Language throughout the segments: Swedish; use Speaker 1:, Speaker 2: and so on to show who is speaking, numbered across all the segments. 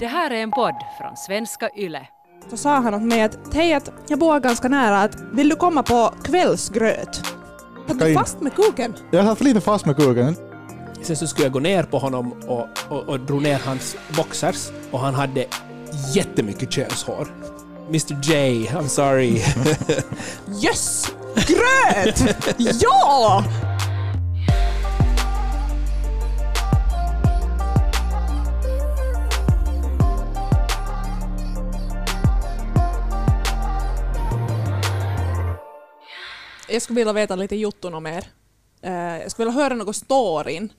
Speaker 1: Det här är en podd från svenska YLE.
Speaker 2: Så sa han åt mig att hej, att jag bor ganska nära, att vill du komma på kvällsgröt?
Speaker 3: Ska
Speaker 2: du fast med kuken?
Speaker 3: Jag satt lite fast med kuken.
Speaker 4: Sen så skulle jag gå ner på honom och, och, och drog ner hans boxers och han hade jättemycket könshår. Mr J, I'm sorry.
Speaker 2: Yes! Gröt! ja! Jag skulle vilja veta lite jotton om er. Eh, Jag skulle vilja höra något storyn.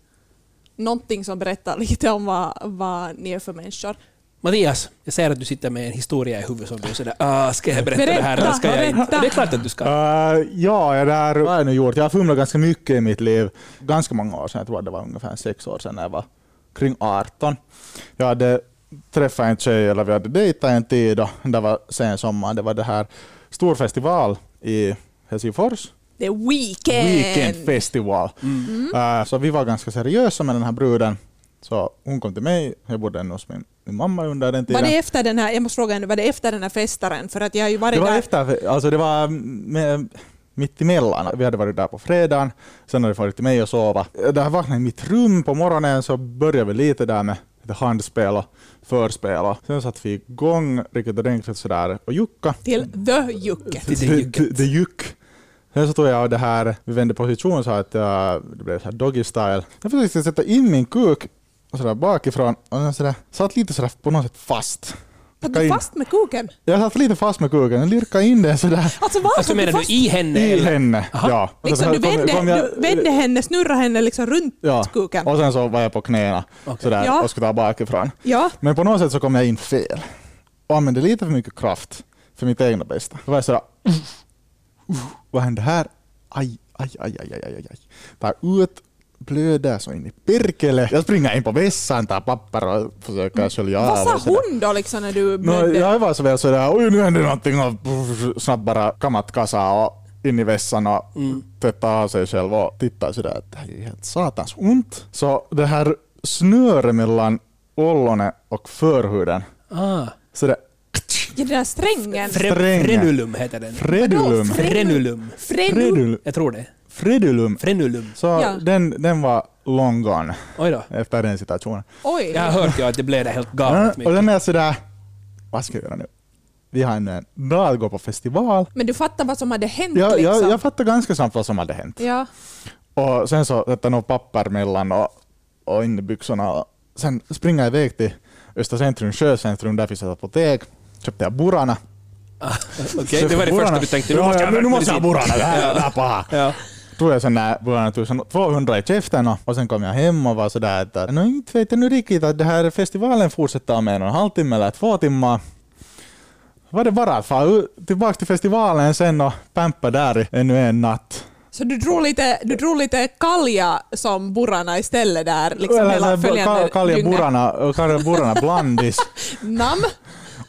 Speaker 2: Någonting som berättar lite om vad, vad ni är för människor.
Speaker 4: Mattias, jag ser att du sitter med en historia i huvudet som du är sådär ah, ska jag berätta, det här
Speaker 2: Berätta,
Speaker 4: eller ska jag inte?
Speaker 2: berätta.
Speaker 4: Det är klart att du ska.
Speaker 3: Uh, ja, det där har jag nu gjort. Jag har fumlat ganska mycket i mitt liv. Ganska många år sedan. Jag tror det var ungefär sex år sedan när jag var kring 18. Jag hade träffat en tjej, eller vi hade dejtat en tid och det var sen sommar. Det var det här stor festival i Helsingfors.
Speaker 2: Det är weekend!
Speaker 3: Weekend festival. Uh, så vi var ganska seriösa med den här bruden. Så hon kom till mig, jag bodde ännu hos min, min mamma under den
Speaker 2: Var
Speaker 3: tiden.
Speaker 2: det efter den här, jag måste fråga var det efter den här festaren? För att jag har ju varit
Speaker 3: Det var
Speaker 2: där.
Speaker 3: efter, alltså det var med, mitt emellan. Vi hade varit där på fredagen, sen hade vi farit till mig och sova. Där jag vaknade i mitt rum på morgonen så började vi lite där med lite handspel och förspel. Och sen satte vi igång riktigt ordentligt sådär och jucka.
Speaker 2: Till The.
Speaker 4: Till jucket.
Speaker 3: det- Det juck. Sen så tog jag det här, vi vände position så att jag, det blev så här doggy style. Jag försökte sätta in min kuk sådär bakifrån och den sådär, satt lite sådär på något sätt fast.
Speaker 2: Satt du fast med kuken?
Speaker 3: Jag satt lite fast med kuken, jag lirkade in den sådär
Speaker 2: Alltså var
Speaker 4: Alltså menar du
Speaker 2: fast?
Speaker 4: i henne?
Speaker 3: i
Speaker 4: eller?
Speaker 3: henne.
Speaker 4: Aha.
Speaker 3: Ja. Och
Speaker 2: Liksom,
Speaker 3: så
Speaker 2: du, vände,
Speaker 3: kom jag-
Speaker 2: du vände henne, snurrade henne liksom runt
Speaker 3: ja.
Speaker 2: kuken?
Speaker 3: Och sen så var jag på knäna
Speaker 4: Okej.
Speaker 3: sådär,
Speaker 2: Ja.
Speaker 3: och skulle ta bakifrån.
Speaker 2: Ja.
Speaker 3: Men på något sätt så kom jag in fel och använde lite för mycket kraft för mitt egna bästa. Då var jag sådär, "Uff, uff, vad hände här? Aj, aj, aj, aj, aj, aj, aj. Tar ut, blöder så in i perkele. Jag springer in på vässan, tar papper och försöker skölja av.
Speaker 2: Vad sa hon då liksom när du
Speaker 3: No,
Speaker 2: blödde?
Speaker 3: jag var så väl sådär, oj nu händer någonting och snabbt bara kammat kassa och in i vässan och
Speaker 4: Mm.
Speaker 3: tvätta av sig själv och titta sådär att det här är helt satans ont. Så det här snöret mellan ollonet och förhuden,
Speaker 4: Ah.
Speaker 3: sådär
Speaker 2: Ja, den där strängen.
Speaker 4: Fre-
Speaker 3: Strängen.
Speaker 4: frenulum heter den.
Speaker 3: fredulum.
Speaker 2: Vadå?
Speaker 4: Frenulum.
Speaker 2: Frenu.
Speaker 3: Fredul,
Speaker 4: Jag tror det.
Speaker 3: fredulum.
Speaker 4: Frenulum.
Speaker 3: Så
Speaker 2: Ja.
Speaker 3: den, den var long gone
Speaker 4: Oj då.
Speaker 3: efter den situationen.
Speaker 2: Oj.
Speaker 4: Jag har hört ju att det blev det helt
Speaker 3: Ja,
Speaker 4: galet
Speaker 3: och
Speaker 4: mycket.
Speaker 3: den är sådär, vad ska jag göra nu? Vi har ännu en dag att gå på festival.
Speaker 2: Men du fattar vad som hade hänt
Speaker 3: Jag,
Speaker 2: liksom?
Speaker 3: jag, jag fattade ganska snabbt vad som hade hänt.
Speaker 2: Ja.
Speaker 3: Och sen så sätter något papper mellan och, och in i byxorna. Och sen springer jag iväg till Östra Centrum, Sjöcentrum, där finns ett apotek. Köpte jag Burana.
Speaker 4: Okej, det var det första du tänkte. Nu
Speaker 3: ja,
Speaker 4: måste
Speaker 3: ja,
Speaker 4: jag
Speaker 3: nu måste jag. Burana, det här, det här är paha.
Speaker 4: Ja.
Speaker 3: Tog jag sen där Burana 1200 i käften och, och sen kom jag hem och var sådär att no, inte vet jag nu riktigt att det här festivalen fortsätter om en och en halv timme eller två timmar. Var det bara att fara tillbaka till festivalen sen och pampa där ännu en natt.
Speaker 2: Så du drog lite, du drog lite kalja som burrarna istället där liksom
Speaker 3: Eller
Speaker 2: hela följande
Speaker 3: ka- Kalja? Burana, Kalja Burana blandis.
Speaker 2: Nam.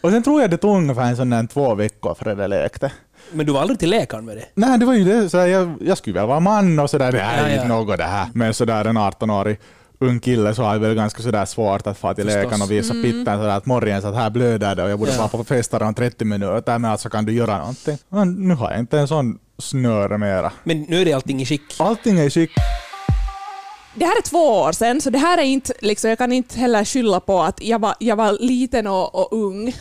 Speaker 3: Och sen tror jag det tog ungefär en sån där två veckor för det läkte.
Speaker 4: Men du var aldrig till läkaren med det?
Speaker 3: Nej, det var ju det. Så jag, jag skulle väl vara man och sådär. Det här är
Speaker 4: Ja,
Speaker 3: inte
Speaker 4: ja.
Speaker 3: något det här. Men sådär en 18-årig ung kille så har jag väl ganska sådär svårt att få till läkaren och visa
Speaker 2: Mm.
Speaker 3: pitten sådär att morgon så att här blöder det och jag borde
Speaker 4: Ja.
Speaker 3: på festar om 30 minuter men alltså kan du göra någonting? Men nu har jag inte en sån snöre mera.
Speaker 4: Men nu är det allting i skick.
Speaker 3: Allting är i skick.
Speaker 2: Det här är två år sedan, så det här är inte, liksom, jag kan inte heller skylla på att jag var, jag var liten och, och ung.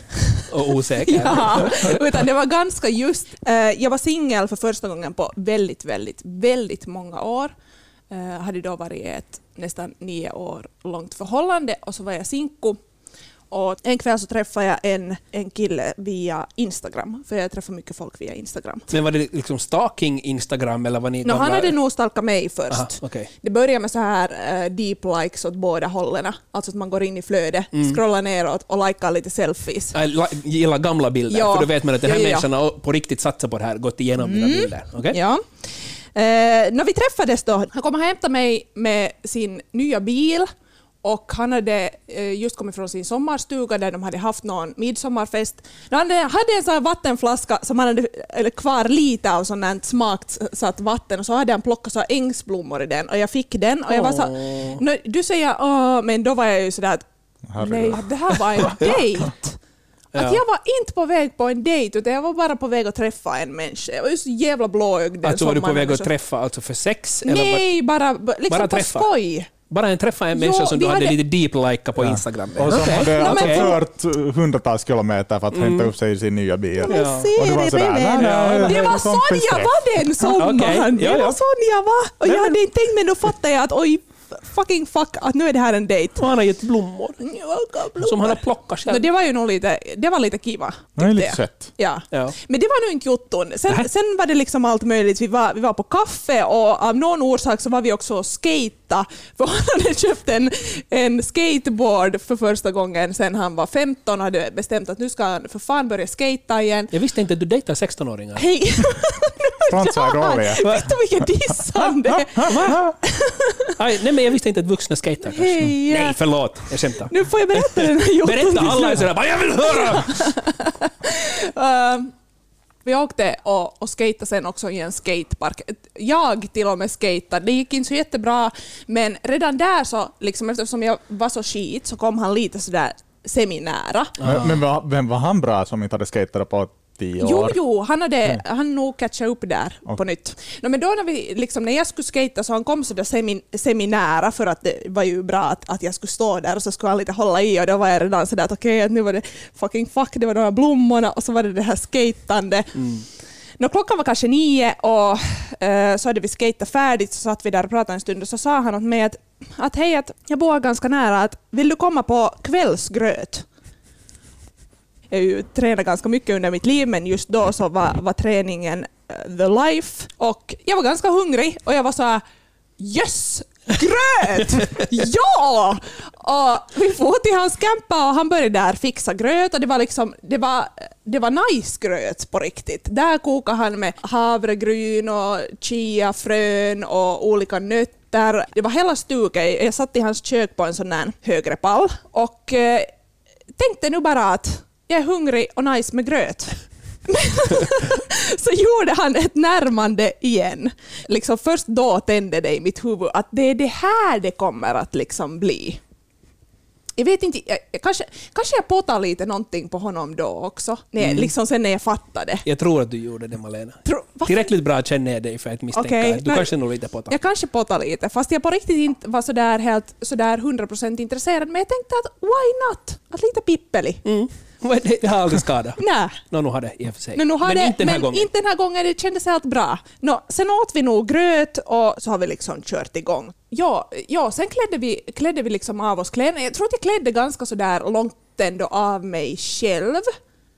Speaker 4: Och osäker.
Speaker 2: Ja, utan det var ganska just, eh, jag var singel för första gången på väldigt, väldigt, väldigt många år. Eh, hade då varit i ett nästan nio år långt förhållande och så var jag sinko. Och en kväll så träffade jag en, en kille via Instagram, för jag träffar mycket folk via Instagram.
Speaker 4: Men var det liksom stalking Instagram eller var ni
Speaker 2: No, han hade nog stalkat mig först.
Speaker 4: Aha, okej.
Speaker 2: Det börjar med så här eh, deep likes åt båda hållen. Alltså att man går in i flödet,
Speaker 4: Mm.
Speaker 2: scrollar neråt och likar lite selfies.
Speaker 4: Jag la- gillar gamla bilder,
Speaker 2: Ja.
Speaker 4: för då vet man att den här
Speaker 2: Ja, ja, ja.
Speaker 4: människan på riktigt satsat på det här, gått igenom mina bilder. Okej?
Speaker 2: Ja. Eh, när vi träffades då, han kom och hämtade mig med sin nya bil och han hade eh, just kommit från sin sommarstuga där de hade haft någon midsommarfest. Han hade, en sån här vattenflaska som han hade eller kvar lite av sånt smaksatt vatten och så hade han plockat så ängsblommor i den och jag fick den och jag var så Du säger åh, men då var jag ju sådär att. Nej, det här var en dejt.
Speaker 4: Ja.
Speaker 2: Att jag var inte på väg på en dejt utan jag var bara på väg att träffa en människa. Jag var ju så jävla blåögd
Speaker 4: Alltså var du på väg att träffa alltså för sex? Eller
Speaker 2: Nej, bara, b- liksom
Speaker 4: Bara
Speaker 2: på
Speaker 4: träffa?
Speaker 2: skoj.
Speaker 4: Bara en träffa en
Speaker 2: Jo,
Speaker 4: människa som
Speaker 2: vi
Speaker 4: du hade
Speaker 2: hade-
Speaker 4: lite deep-lika på
Speaker 3: Ja.
Speaker 4: Instagram? med?
Speaker 3: Och som
Speaker 4: Okej.
Speaker 3: hade alltså
Speaker 2: men-
Speaker 3: kört hundratals kilometer för att hämta upp sig i sin nya bil.
Speaker 2: Men
Speaker 4: Ja.
Speaker 3: Och det var sådär, nej, nej,
Speaker 2: Det
Speaker 3: nej,
Speaker 2: var
Speaker 3: kompis
Speaker 2: sån jag var den sommaren.
Speaker 4: Ja,
Speaker 2: Det
Speaker 4: ja.
Speaker 2: var sån jag var. Och jag hade inte tänkt men nu fattar jag att oj, fucking fuck, att nu är det här en dejt.
Speaker 4: Och han har gett blommor som han har plockat
Speaker 2: No,
Speaker 4: själv.
Speaker 2: det var ju nog lite, det var lite kiva.
Speaker 3: Det är
Speaker 2: tyckte
Speaker 3: lite
Speaker 2: jag.
Speaker 3: sött.
Speaker 2: Ja.
Speaker 4: Ja.
Speaker 2: Men det var nog inte jotton. Sen, sen var det liksom allt möjligt. Vi var, vi var på kaffe och av någon orsak så var vi också och skata. För han hade köpt en, en skateboard för första gången sen han var 15 och hade bestämt att nu ska han för fan börja skata igen.
Speaker 4: Jag visste inte att du dejtar 16-åringar.
Speaker 2: Hej!
Speaker 3: Sånt så är dåliga.
Speaker 2: Vet du vilket dissande?
Speaker 4: Aj, nej men jag visste inte att vuxna kanske.
Speaker 2: Hej.
Speaker 4: Nej förlåt, jag skämtar.
Speaker 2: Nu får jag berätta den här
Speaker 4: Berätta, alla är sådär “jag vill höra”.
Speaker 2: Uh, vi åkte och, och skejtade sen också i en skatepark. Jag till och med skejtade. Det gick inte så jättebra, men redan där så, liksom, eftersom jag var så skit, så kom han lite sådär seminära.
Speaker 3: Men, men var- vem var han bra som inte hade skatat på tio
Speaker 2: Jo,
Speaker 3: år?
Speaker 2: jo, han hade han nog catchat upp där på
Speaker 3: Okej.
Speaker 2: nytt. No, men då när, vi, liksom, när jag skulle skata så han kom så där semi, seminära för att det var ju bra att, att jag skulle stå där och så skulle han lite hålla i och då var jag redan sådär att okej, att nu var det fucking fuck, det var de här blommorna och så var det det här skatande. Nå, klockan var kanske nio och eh, så hade vi skatat färdigt så satt vi där och pratade en stund och så sa han åt mig att, att hej, att jag bor ganska nära, att vill du komma på kvällsgröt? Jag har ju tränat ganska mycket under mitt liv men just då så var, var träningen eh, the life och jag var ganska hungrig och jag var så här Yes! Gröt! ja! Och vi får till hans campa och han började där fixa gröt och det var liksom, det var, det var nice gröt på riktigt. Där kokade han med havregryn och chiafrön och olika nötter. Det var hela stuket. Jag satt i hans kök på en sån här högre pall och eh, tänkte nu bara att jag är hungrig och nice med gröt. så gjorde han ett närmande igen. Liksom först då tände det i mitt huvud att det är det här det kommer att liksom bli. Jag vet inte, jag, kanske, kanske jag påtar lite någonting på honom då också, när, liksom sen när jag fattade.
Speaker 4: Jag tror att du gjorde det Malena.
Speaker 2: Tro,
Speaker 4: Tillräckligt bra känner jag dig för att misstänka att du
Speaker 2: nej.
Speaker 4: kanske nog lite på
Speaker 2: Jag kanske påtar lite, fast jag på riktigt inte var sådär helt sådär 100% intresserad, men jag tänkte att why not? Att lite pippeli.
Speaker 4: mm. det, har aldrig skadat.
Speaker 2: Nej.
Speaker 4: Nå, nu har det i och för sig.
Speaker 2: Har
Speaker 4: men
Speaker 2: det,
Speaker 4: inte den här
Speaker 2: men
Speaker 4: gången.
Speaker 2: inte den här gången, det kändes helt bra. Nå, sen åt vi nog gröt och så har vi liksom kört igång. Ja, ja sen klädde vi, klädde vi liksom av oss kläderna. Jag tror att jag klädde ganska sådär långt ändå av mig själv.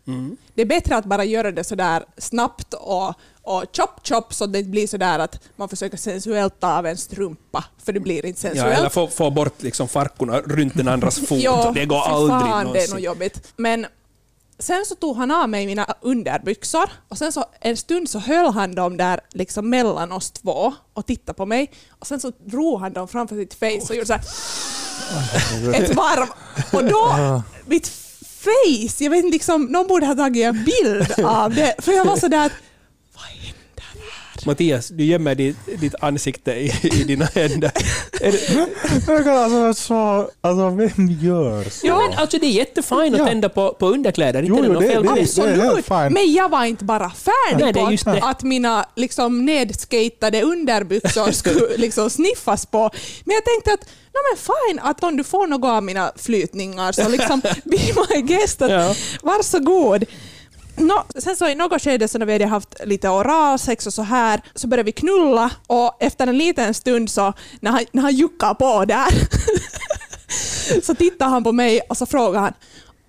Speaker 4: Mm.
Speaker 2: Det är bättre att bara göra det sådär snabbt och, och chop chop så det blir sådär att man försöker sensuellt ta av en strumpa, för det blir inte
Speaker 4: Ja,
Speaker 2: sensuellt.
Speaker 4: eller få, få bort liksom farkorna runt den andras fot.
Speaker 2: Ja,
Speaker 4: det går aldrig
Speaker 2: fan, det är
Speaker 4: någonsin.
Speaker 2: nog jobbigt. Men sen så tog han av mig mina underbyxor och sen så en stund så höll han dem där liksom mellan oss två och tittade på mig och sen så drog han dem framför sitt face och gjorde så här ett varv. Och då, mitt face, jag vet inte, liksom, någon borde ha tagit en bild av det för jag var sådär att?
Speaker 4: Mattias, du gömmer ditt, ditt ansikte i, i dina händer.
Speaker 3: Alltså, så, alltså, vem gör så?
Speaker 4: ja, men alltså det är jättefint att
Speaker 3: Ja.
Speaker 4: tända på, på underkläder. Inte
Speaker 3: Jo,
Speaker 4: det
Speaker 3: jo,
Speaker 4: något
Speaker 3: det-
Speaker 4: fel
Speaker 3: det- det- är helt
Speaker 2: Absolut,
Speaker 3: fine.
Speaker 2: men jag var inte bara färdig
Speaker 4: Nej, det är
Speaker 2: på
Speaker 4: just
Speaker 2: att,
Speaker 4: det.
Speaker 2: att mina liksom, nedskatade underbyxor skulle liksom, sniffas på. Men jag tänkte att no, men fine, att om du får något av mina flytningar så liksom be my guest, att,
Speaker 4: Ja.
Speaker 2: varsågod. Nå, sen så i något skede så när vi hade haft lite oralsex och så här så började vi knulla och efter en liten stund så när han, när han juckade på där så tittade han på mig och så frågade han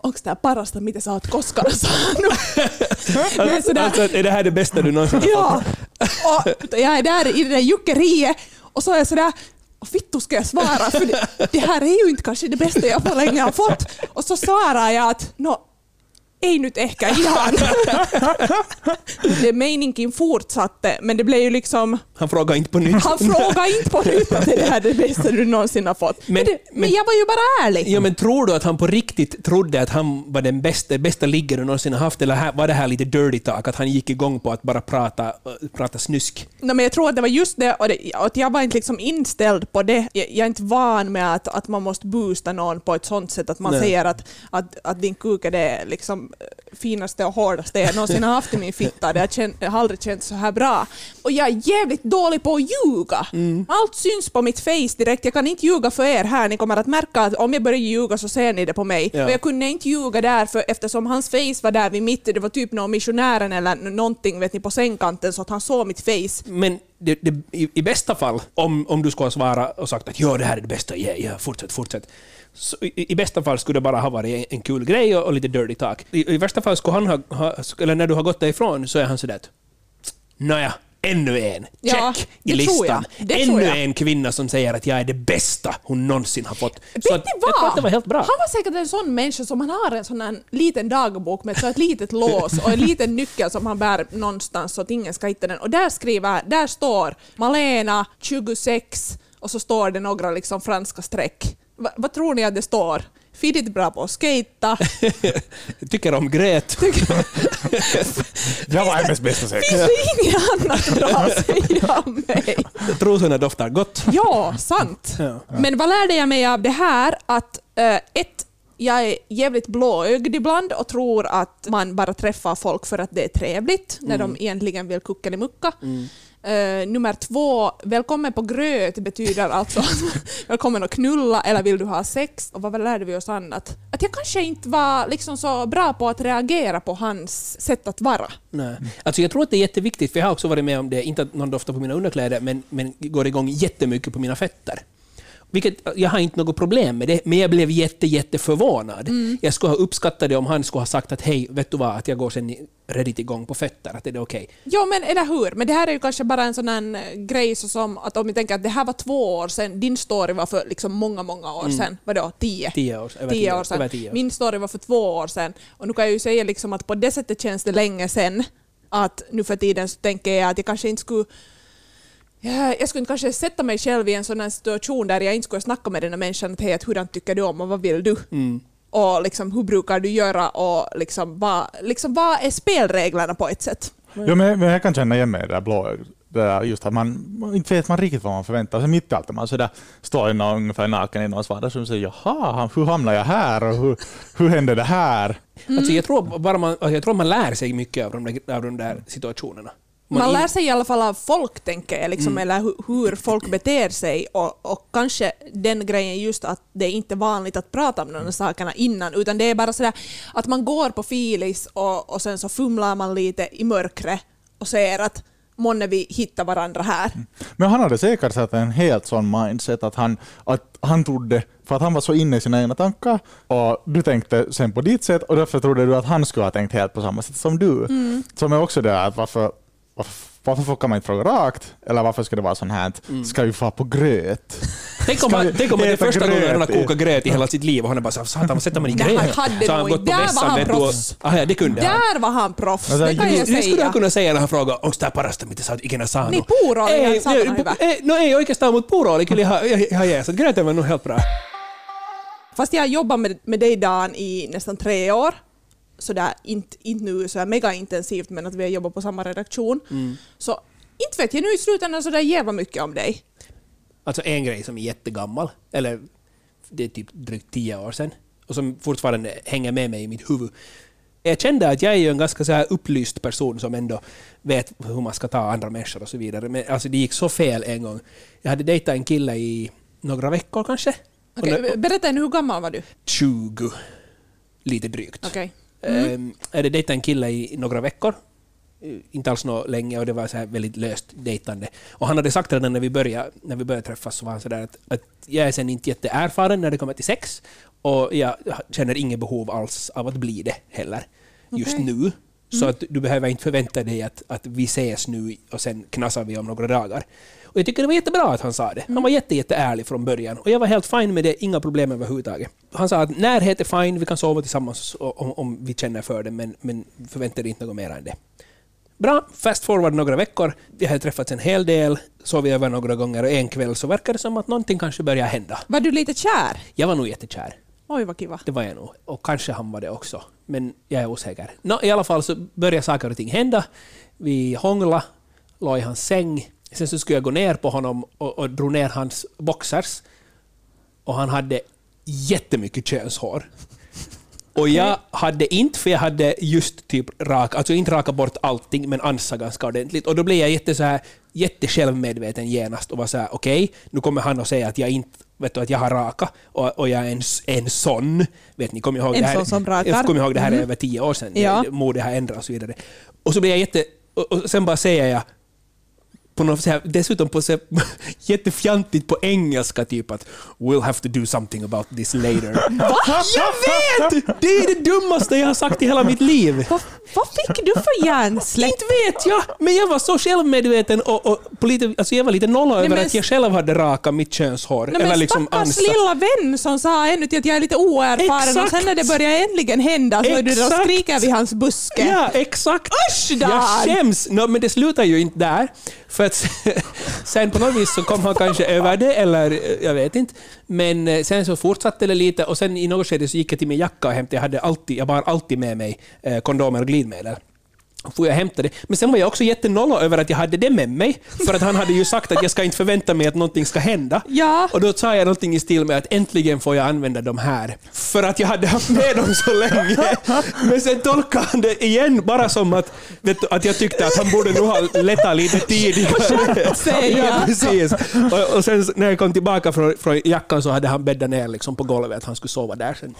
Speaker 2: onko tämä parasta, mitä sä oot koskaan saanut?
Speaker 4: Alltså, är det här det bästa du någonsin har
Speaker 2: ja. Och jag är där i det där juckeriet och så är jag sådär "Vad vittu ska jag svara? För det, det här är ju inte kanske det bästa jag på länge har fått. Och så svarar jag att no, ei nyt ehkä ihan. det meningen fortsatte, men det blev ju liksom...
Speaker 4: Han frågade inte på nytt.
Speaker 2: Han frågade inte på nytt att är det här det bästa du någonsin har fått.
Speaker 4: Men,
Speaker 2: Men- det, men,
Speaker 4: men-
Speaker 2: jag var ju bara ärlig.
Speaker 4: Ja, men tror du att han på riktigt trodde att han var den bästa, bästa ligger du någonsin har haft, eller här- var det här lite dirty talk, att han gick igång på att bara prata, äh, prata snusk?
Speaker 2: Nej, men jag tror att det var just det, och, det, och att jag var inte liksom inställd på det. Jag, jag är inte van med att, att man måste boosta någon på ett sånt sätt att man
Speaker 4: Nej.
Speaker 2: säger att, att, att din kuk är det liksom finaste och hårdaste jag någonsin har haft i min fitta. Det har, känt, jag har aldrig känt så här bra. Och jag är jävligt dålig på att ljuga.
Speaker 4: Mm.
Speaker 2: Allt syns på mitt face direkt. Jag kan inte ljuga för er här. Ni kommer att märka att om jag börjar ljuga så ser ni det på mig.
Speaker 4: Ja.
Speaker 2: Och jag kunde inte ljuga där för eftersom hans face var där vid mitten. Det var typ någon missionären eller någonting vet ni, på sängkanten så att han såg mitt face.
Speaker 4: Men det, det, i, i bästa fall, om, om du skulle ha svarat och sagt att ja, det här är det bästa, ja, ja, fortsätt, fortsätt. Så i, I bästa fall skulle det bara ha varit en, kul grej och, och lite dirty talk. I, I värsta fall skulle han ha, ha, eller när du har gått därifrån så är han sådär att Nåja, ännu en. Check
Speaker 2: Ja,
Speaker 4: i listan. ännu en kvinna som säger att jag är det bästa hon någonsin har fått.
Speaker 2: Vet
Speaker 4: Så
Speaker 2: ni
Speaker 4: att,
Speaker 2: vad?
Speaker 4: jag det var helt bra.
Speaker 2: Han var säkert en sån människa som han har en sån här liten dagbok med så ett litet lås och en liten nyckel som han bär någonstans så att ingen ska hitta den. Och där skriver, där står Malena 26 och så står det några liksom franska streck. Va, vad tror ni att det står? Fiddigt bra på att skata.
Speaker 4: Tycker om gröt.
Speaker 3: Det var hennes bästa sex.
Speaker 2: Finns det inget annat bra att säga om mig?
Speaker 4: Trosorna doftar gott.
Speaker 2: Ja, sant.
Speaker 4: Ja.
Speaker 2: Men vad lärde jag mig av det här? Att eh, ett, jag är jävligt blåögd ibland och tror att man bara träffar folk för att det är trevligt när de egentligen vill kuckelimucka. Uh, nummer två, välkommen på gröt betyder alltså välkommen att knulla eller vill du ha sex? Och vad lärde vi oss annat? Att jag kanske inte var liksom så bra på att reagera på hans sätt att vara.
Speaker 4: Nej. Alltså jag tror att det är jätteviktigt, för jag har också varit med om det, inte att någon doftar på mina underkläder, men, men går igång jättemycket på mina fötter. Vilket, jag har inte något problem med det, men jag blev jätte, jätte förvånad. Jag skulle ha uppskattat det om han skulle ha sagt att hej, vet du vad, att jag går sen redigt igång på fötter, att är det okej?
Speaker 2: Ja, men eller hur? Men det här är ju kanske bara en sån här eh, grej så som att om vi tänker att det här var två år sedan, din story var för liksom många, många år sedan. Vadå, tio?
Speaker 4: Tio år, över
Speaker 2: Tio år sedan.
Speaker 4: Över tio år.
Speaker 2: Min story var för två år sedan. Och nu kan jag ju säga liksom att på det sättet känns det länge sedan att nu för tiden så tänker jag att jag kanske inte skulle jag skulle kanske sätta mig själv i en sån här situation där jag inte skulle snacka med den här människan att hej, hurdant tycker du om och vad vill du?
Speaker 4: Mm.
Speaker 2: Och liksom, hur brukar du göra och liksom, vad, liksom, vad är spelreglerna på ett sätt?
Speaker 3: Jo, men, men jag kan känna igen mig i det där blå. Det där just att man man inte vet man riktigt vad man förväntar sig. Mitt i allt man sådär, står någon, ungefär naken i någons vardagsrum och säger jaha, han- hur hamnar jag här och hur, hur hände det här?
Speaker 4: Alltså jag, tror bara man, alltså jag tror man lär sig mycket av de där, av de där situationerna.
Speaker 2: Man
Speaker 4: in-
Speaker 2: lär sig i alla fall av folk, tänker jag, liksom, eller hur, hur folk beter sig. Och, och kanske den grejen just att det är inte vanligt att prata om de här sakerna innan, utan det är bara sådär att man går på filis och, och sen så fumlar man lite i mörkret och säger att månne vi hittar varandra här.
Speaker 3: Men han hade säkert satt en helt sån mindset att han, att han trodde, för att han var så inne i sina egna tankar och du tänkte sen på ditt sätt och därför trodde du att han skulle ha tänkt helt på samma sätt som du. Som är också det att varför, varför, varför får- kan man inte fråga rakt? Eller varför ska det vara sån här, ska vi få på gröt?
Speaker 4: Tänk om, han,
Speaker 3: vi
Speaker 4: tänk om det är första gången han har kokat gröt i hela sitt liv och han är bara så här, satan vad sätter man i gröt?
Speaker 2: han hade
Speaker 4: så har han gått på mässan.
Speaker 2: han
Speaker 4: vet du. Ah, ja, det kunde han.
Speaker 2: Där var han proffs,
Speaker 3: Men det
Speaker 2: kan jag
Speaker 4: Det skulle
Speaker 2: säga.
Speaker 4: jag kunna säga när han frågar onko tämä parasta, mitä sä oot ikinä saanut?
Speaker 2: Niin, puuro oli ihan
Speaker 4: ne-
Speaker 2: hyvä.
Speaker 4: No ei oikeastaan, mutta puuro oli kyllä ihan, ihan jees. Gröten var nog helt bra.
Speaker 2: Fast jag har jobbat med, med dig Dan i nästan tre år, sådär inte, inte nu så mega intensivt men att vi har jobbat på samma redaktion. Så inte vet jag nu i slutändan sådär jävla mycket om dig.
Speaker 4: Alltså en grej som är jättegammal, eller det är typ drygt tio år sedan, och som fortfarande hänger med mig i mitt huvud. Jag kände att jag är ju en ganska så här upplyst person som ändå vet hur man ska ta andra människor och så vidare. Men alltså det gick så fel en gång. Jag hade dejtat en kille i några veckor kanske. När-
Speaker 2: berätta nu, hur gammal var du?
Speaker 4: 20. Lite drygt.
Speaker 2: Okej.
Speaker 4: Mm. Jag hade dejtat en kille i några veckor. Eh, Inte alls nå länge och det var så här väldigt löst dejtande. Och han hade sagt redan när vi började, när vi började träffas så var han sådär att, att jag är sen inte jätteerfaren när det kommer till sex och jag känner inget behov alls av att bli det heller just
Speaker 2: Okej.
Speaker 4: nu. Så att du behöver inte förvänta dig att, att vi ses nu och sen knasar vi om några dagar. Och jag tycker det var jättebra att han sa det. Han var jätte, jätte ärlig från början och jag var helt fine med det, inga problem överhuvudtaget. Han sa att närhet är fine, vi kan sova tillsammans om, om vi känner för det, men, men förvänta dig inte något mer än det. Bra, fast forward några veckor. Vi hade träffats en hel del, sovit över några gånger och en kväll så verkar det som att någonting kanske börjar hända.
Speaker 2: Var du lite kär?
Speaker 4: Jag var nog jättekär.
Speaker 2: Oj vad kiva.
Speaker 4: Det var jag nog. Och kanske han var det också. Men jag är osäker. Nå, I alla fall så började saker och ting hända. Vi hånglade, låg i hans säng. Sen så skulle jag gå ner på honom och, och drog ner hans boxers. Och han hade jättemycket könshår. Och jag hade inte, för jag hade just typ rak, alltså inte rakat bort allting, men ansa ganska ordentligt. Och då blev jag jätte så här, jättesjälvmedveten genast och var så här, okej, okay, nu kommer han att säga att jag inte vet du, att jag har raka och, och jag är en, en sån. Vet ni, kom ihåg
Speaker 2: En
Speaker 4: det här,
Speaker 2: sån som rakar.
Speaker 4: Jag kommer ihåg det här är över tio år sedan.
Speaker 2: Ja.
Speaker 4: Modet har ändrats och så vidare. Och så blev jag jätte... Och, och sen bara säger jag på något så här, dessutom på så här, jättefjantigt på engelska typ att “We'll have to do something about this later”. Va? Jag vet! Det är det dummaste jag har sagt i hela mitt liv.
Speaker 2: Vad, vad fick du för hjärnsläpp?
Speaker 4: Inte vet jag, men jag var så självmedveten och, och på lite, alltså jag var lite nolla över
Speaker 2: men
Speaker 4: att jag själv hade rakat mitt könshår.
Speaker 2: Nej, men
Speaker 4: liksom
Speaker 2: stackars
Speaker 4: ansa.
Speaker 2: lilla vän som sa ännu till att jag är lite oerfaren
Speaker 4: Exakt.
Speaker 2: och sen när det börjar äntligen hända så är du där och
Speaker 4: Exakt.
Speaker 2: skriker vid hans buske.
Speaker 4: Ja, exakt.
Speaker 2: Usch
Speaker 4: Jag
Speaker 2: Dan!
Speaker 4: skäms! No, men det slutar ju inte där. För att sen på något vis så kom han kanske över det, eller eh, jag vet inte. Men eh, sen så fortsatte det lite och sen i något skede så gick jag till min jacka och hämtade, jag, hade alltid, jag bar alltid med mig eh, kondomer och glidmedel. Får jag hämta det. Men sen var jag också jättenolla över att jag hade det med mig. För att han hade ju sagt att jag ska inte förvänta mig att någonting ska hända.
Speaker 2: Ja.
Speaker 4: Och då sa jag någonting i stil med att äntligen får jag använda de här. För att jag hade haft med dem så länge. Men sen tolkade han det igen bara som att, vet att jag tyckte att han borde nog ha lättat lite tidigare. ja, precis. Och, och sen när jag kom tillbaka från, från jackan så hade han bäddat ner liksom på golvet att han skulle sova där. Sen,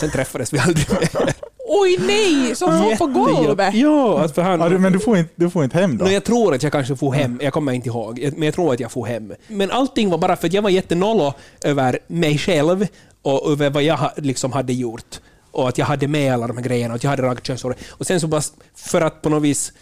Speaker 4: sen träffades vi aldrig mer.
Speaker 2: Oj nej, som var på golvet.
Speaker 4: Ja, att för han,
Speaker 3: Ja, du, men du får, inte, du får inte hem då?
Speaker 4: Nå, jag tror att jag kanske får hem, jag kommer inte ihåg, men jag tror att jag får hem. Men allting var bara för att jag var jättenollo över mig själv och över vad jag liksom hade gjort. Och att jag hade med alla de här grejerna och att jag hade rakat könshåret. Och sen så bara för att på något vis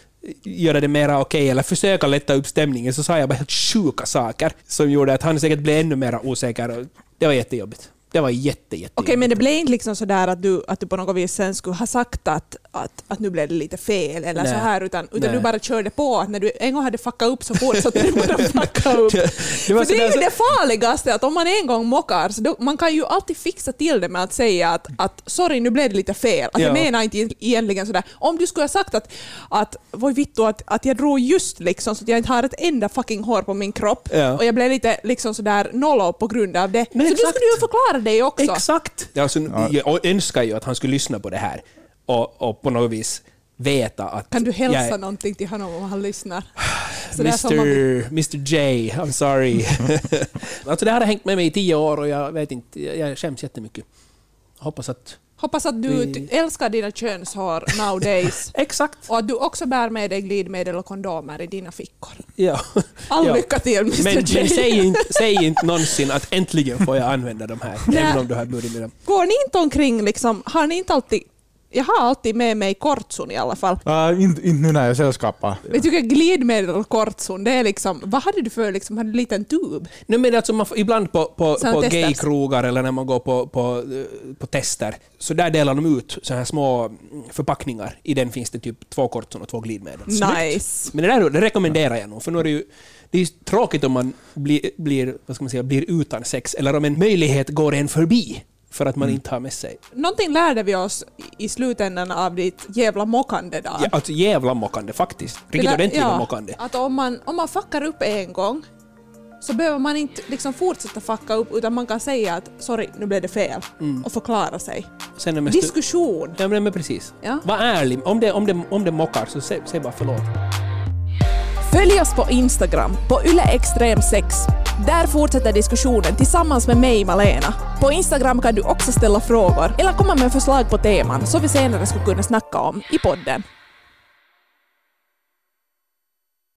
Speaker 4: göra det mera okej eller försöka lätta upp stämningen så sa jag bara helt sjuka saker som gjorde att han säkert blev ännu mer osäker. Det var jättejobbigt. Det var jätte, jätte
Speaker 2: Okej, men det blev inte liksom sådär att du, att du på något vis sen skulle ha sagt att, att, att nu blev det lite fel eller
Speaker 4: Nej.
Speaker 2: så här, utan, utan
Speaker 4: Nej.
Speaker 2: du bara körde på när du en gång hade fuckat upp så fortsatte du bara fucka upp.
Speaker 4: Det- det
Speaker 2: För det är ju
Speaker 4: sådär
Speaker 2: det farligaste, att om man en gång mockar, så då, man kan ju alltid fixa till det med att säga att, att sorry, nu blev det lite fel. Att jag
Speaker 4: Ja.
Speaker 2: menar inte egentligen sådär. Om du skulle ha sagt att, att vad vittu, att, att jag drog just liksom så att jag inte har ett enda fucking hår på min kropp
Speaker 4: Ja.
Speaker 2: och jag blev lite liksom sådär nollo på grund av det.
Speaker 4: Men
Speaker 2: så
Speaker 4: exakt.
Speaker 2: du skulle ju förklara dig också.
Speaker 4: Exakt! Alltså, Jag önskar ju att han skulle lyssna på det här och, och på något vis veta att...
Speaker 2: Kan du hälsa
Speaker 4: jag
Speaker 2: någonting till honom om han lyssnar? Man-
Speaker 4: Mr, Mr J, I'm sorry. alltså det här har hängt med mig i tio år och jag vet inte, jag skäms jättemycket. Hoppas att...
Speaker 2: Hoppas att du ty- älskar dina könshår nowadays.
Speaker 4: Exakt!
Speaker 2: Och att du också bär med dig glidmedel och kondomer i dina fickor.
Speaker 4: Ja.
Speaker 2: All
Speaker 4: Ja.
Speaker 2: lycka till Mr
Speaker 4: Men,
Speaker 2: J.
Speaker 4: men säg, inte, säg inte någonsin att äntligen får jag använda de här,
Speaker 2: Nej.
Speaker 4: även om du har burit med dem.
Speaker 2: Går ni inte omkring liksom, har ni inte alltid jag har alltid med mig kortson i alla fall.
Speaker 3: Uh, inte, inte nu när jag är sällskapar.
Speaker 2: Jag tycker glidmedel och kortson, det är liksom, vad hade du för liksom, hade du en liten tub?
Speaker 4: Nej, men alltså man får, ibland på, på,
Speaker 2: Såna
Speaker 4: på gaykrogar eller när man går på, på, eh, på tester, så där delar de ut så här små förpackningar. I den finns det typ två kortson och två glidmedel.
Speaker 2: Nice.
Speaker 4: Men det där det rekommenderar jag nog, för nu är det ju det är tråkigt om man blir, blir, vad ska man säga, blir utan sex, eller om en möjlighet går en förbi för att man inte har med sig.
Speaker 2: Någonting lärde vi oss i slutändan av ditt jävla mockande där.
Speaker 4: Ja, alltså jävla mockande faktiskt. Riktigt ordentliga
Speaker 2: ja,
Speaker 4: mockande.
Speaker 2: Att om man, om man fuckar upp en gång så behöver man inte liksom fortsätta fucka upp utan man kan säga att sorry, nu blev det fel
Speaker 4: Mm.
Speaker 2: och förklara sig.
Speaker 4: Sen
Speaker 2: Diskussion.
Speaker 4: Ja, men precis.
Speaker 2: Ja.
Speaker 4: Var ärlig. Om det, om det, om det mockar så säg, säg bara förlåt.
Speaker 2: Följ oss på Instagram, på yleextrem6. Där fortsätter diskussionen tillsammans med mig, Malena. På Instagram kan du också ställa frågor eller komma med förslag på teman som vi senare skulle kunna snacka om i podden.